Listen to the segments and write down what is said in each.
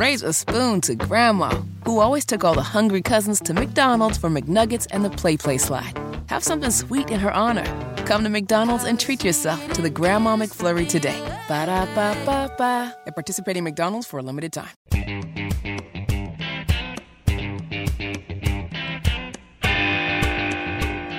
raise a spoon to Grandma, who always took all the hungry cousins to McDonald's for McNuggets and the PlayPlace slide. Have something sweet in her honor. Come to McDonald's and treat yourself to the Grandma McFlurry today. Ba da ba ba ba. At participating McDonald's for a limited time.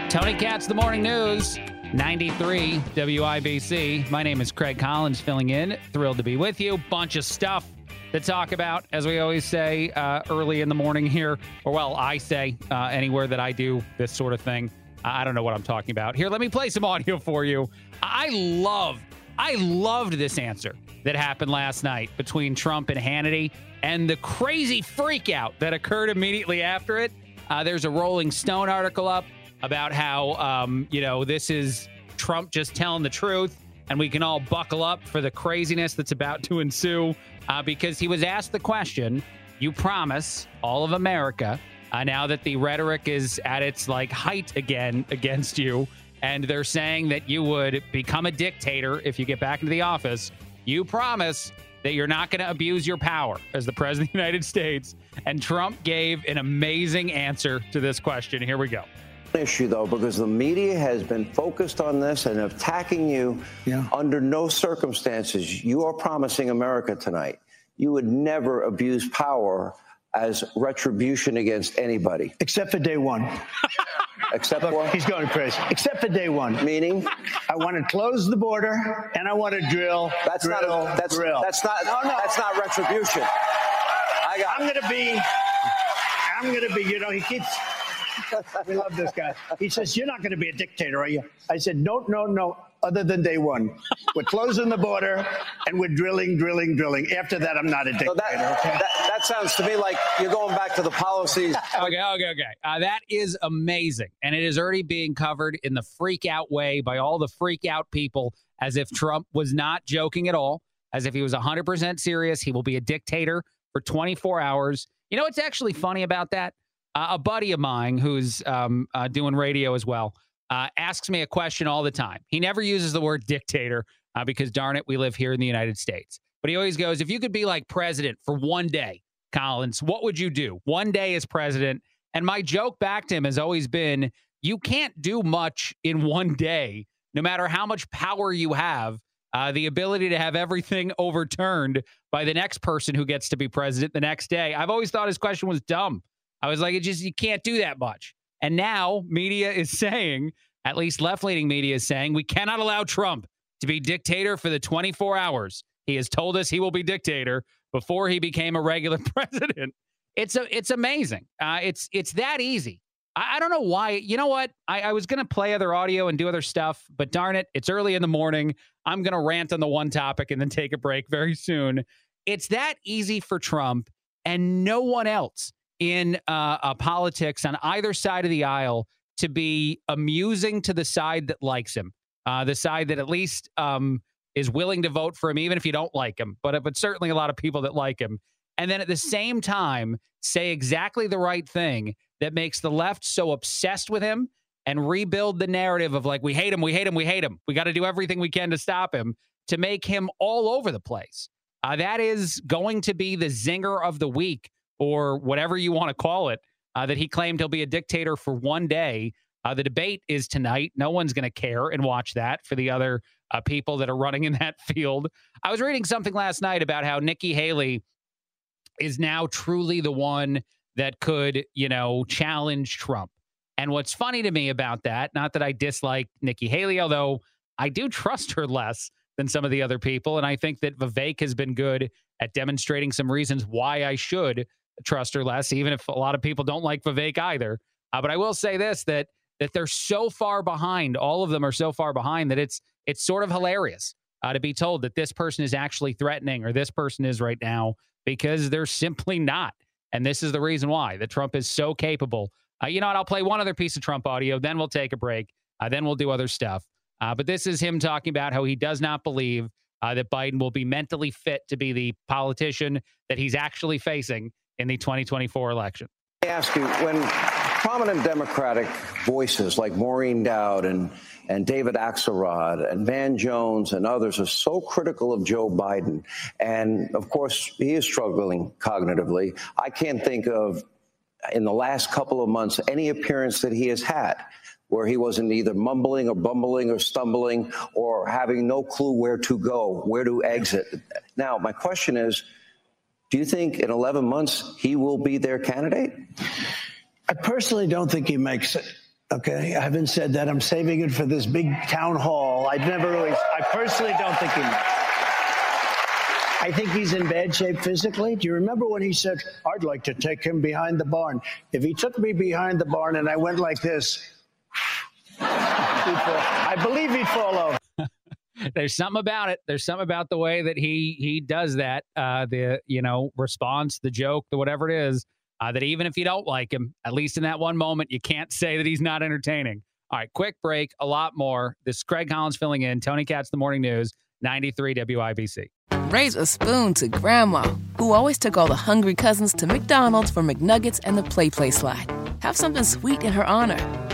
Tony Katz, the morning news. 93 WIBC. My name is Craig Collins, filling in. Thrilled to be with you. Bunch of stuff to talk about, as we always say uh, early in the morning here, or well, I say uh, anywhere that I do this sort of thing. I don't know what I'm talking about. Here, let me play some audio for you. I love, I loved this answer that happened last night between Trump and Hannity and the crazy freakout that occurred immediately after it. Uh, there's a Rolling Stone article up about how, um, you know, this is Trump just telling the truth and we can all buckle up for the craziness that's about to ensue uh, because he was asked the question you promise all of America, uh, now that the rhetoric is at its like height again against you, and they're saying that you would become a dictator if you get back into the office, you promise that you're not going to abuse your power as the president of the United States. And Trump gave an amazing answer to this question. Here we go issue though because the media has been focused on this and attacking you yeah. under no circumstances. You are promising america tonight. You would never abuse power as retribution against anybody. Except for day one. Except Look, for he's going crazy except for day one. Meaning? I want to close the border and i want to drill that's drill, not a, that's drill. that's not no, no. that's not retribution. I got, i'm going to be i'm going to be you know he keeps we love this guy. He says, You're not going to be a dictator, are you? I said, No, no, no, other than day one. We're closing the border and we're drilling, drilling, drilling. After that, I'm not a dictator. So that, okay? that, that, sounds to me like you're going back to the policies. okay, okay, okay. Uh, that is amazing. And it is already being covered in the freak out way by all the freak out people as if Trump was not joking at all, as if he was 100% serious. He will be a dictator for 24 hours. You know what's actually funny about that? Uh, a buddy of mine who's um, uh, doing radio as well uh, asks me a question all the time. He never uses the word dictator uh, because, darn it, we live here in the United States. But he always goes, if you could be like president for one day, Collins, what would you do? One day as president. And my joke back to him has always been you can't do much in one day, no matter how much power you have. Uh, the ability to have everything overturned by the next person who gets to be president the next day. I've always thought his question was dumb I was like, it just, you can't do that much. And now media is saying, at least left leaning media is saying, we cannot allow Trump to be dictator for the 24 hours. He has told us he will be dictator before he became a regular president. It's a, it's amazing. Uh, it's it's that easy. I, I, don't know why. You know what? I, I was gonna play other audio and do other stuff, but darn it, it's early in the morning. I'm gonna rant on the one topic and then take a break very soon. It's that easy for Trump and no one else in uh, politics on either side of the aisle to be amusing to the side that likes him, uh, the side that at least um, is willing to vote for him, even if you don't like him. But but certainly a lot of people that like him, and then at the same time say exactly the right thing that makes the left so obsessed with him and rebuild the narrative of like we hate him, we hate him, we hate him. We got to do everything we can to stop him to make him all over the place. Uh, that is going to be the zinger of the week or whatever you want to call it, uh, that he claimed he'll be a dictator for one day. Uh, the debate is tonight. No one's going to care and watch that for the other uh, people that are running in that field. I was reading something last night about how Nikki Haley is now truly the one that could, you know, challenge Trump. And what's funny to me about that, not that I dislike Nikki Haley, although I do trust her less than some of the other people. And I think that Vivek has been good at demonstrating some reasons why I should trust her less, even if a lot of people don't like Vivek either. Uh, but I will say this that that they're so far behind. All of them are so far behind that it's it's sort of hilarious uh, to be told that this person is actually threatening or this person is right now because they're simply not. And this is the reason why that Trump is so capable. Uh, you know what? I'll play one other piece of Trump audio, then we'll take a break. Uh, then we'll do other stuff. Uh, but this is him talking about how he does not believe uh, that Biden will be mentally fit to be the politician that he's actually facing in the 2024 election. I ask you when prominent Democratic voices like Maureen Dowd and, and David Axelrod and Van Jones and others are so critical of Joe Biden. And of course, he is struggling cognitively. I can't think of, in the last couple of months, any appearance that he has had where he wasn't either mumbling or bumbling or stumbling or having no clue where to go, where to exit. Now, my question is do you think in 11 months he will be their candidate? I personally don't think he makes it. Okay, I haven't said that. I'm saving it for this big town hall. I've never really. I personally don't think he makes. It. I think he's in bad shape physically. Do you remember when he said, "I'd like to take him behind the barn"? If he took me behind the barn and I went like this, I believe he'd fall over. There's something about it. There's something about the way that he he does that. Uh, the you know response, the joke, the whatever it is uh, that even if you don't like him, at least in that one moment, you can't say that he's not entertaining. All right, quick break, a lot more. This is Craig Collins filling in, Tony Katz, The Morning News, 93 WIBC. Raise a spoon to Grandma, who always took all the hungry cousins to McDonald's for McNuggets and the PlayPlace slide. Have something sweet in her honor.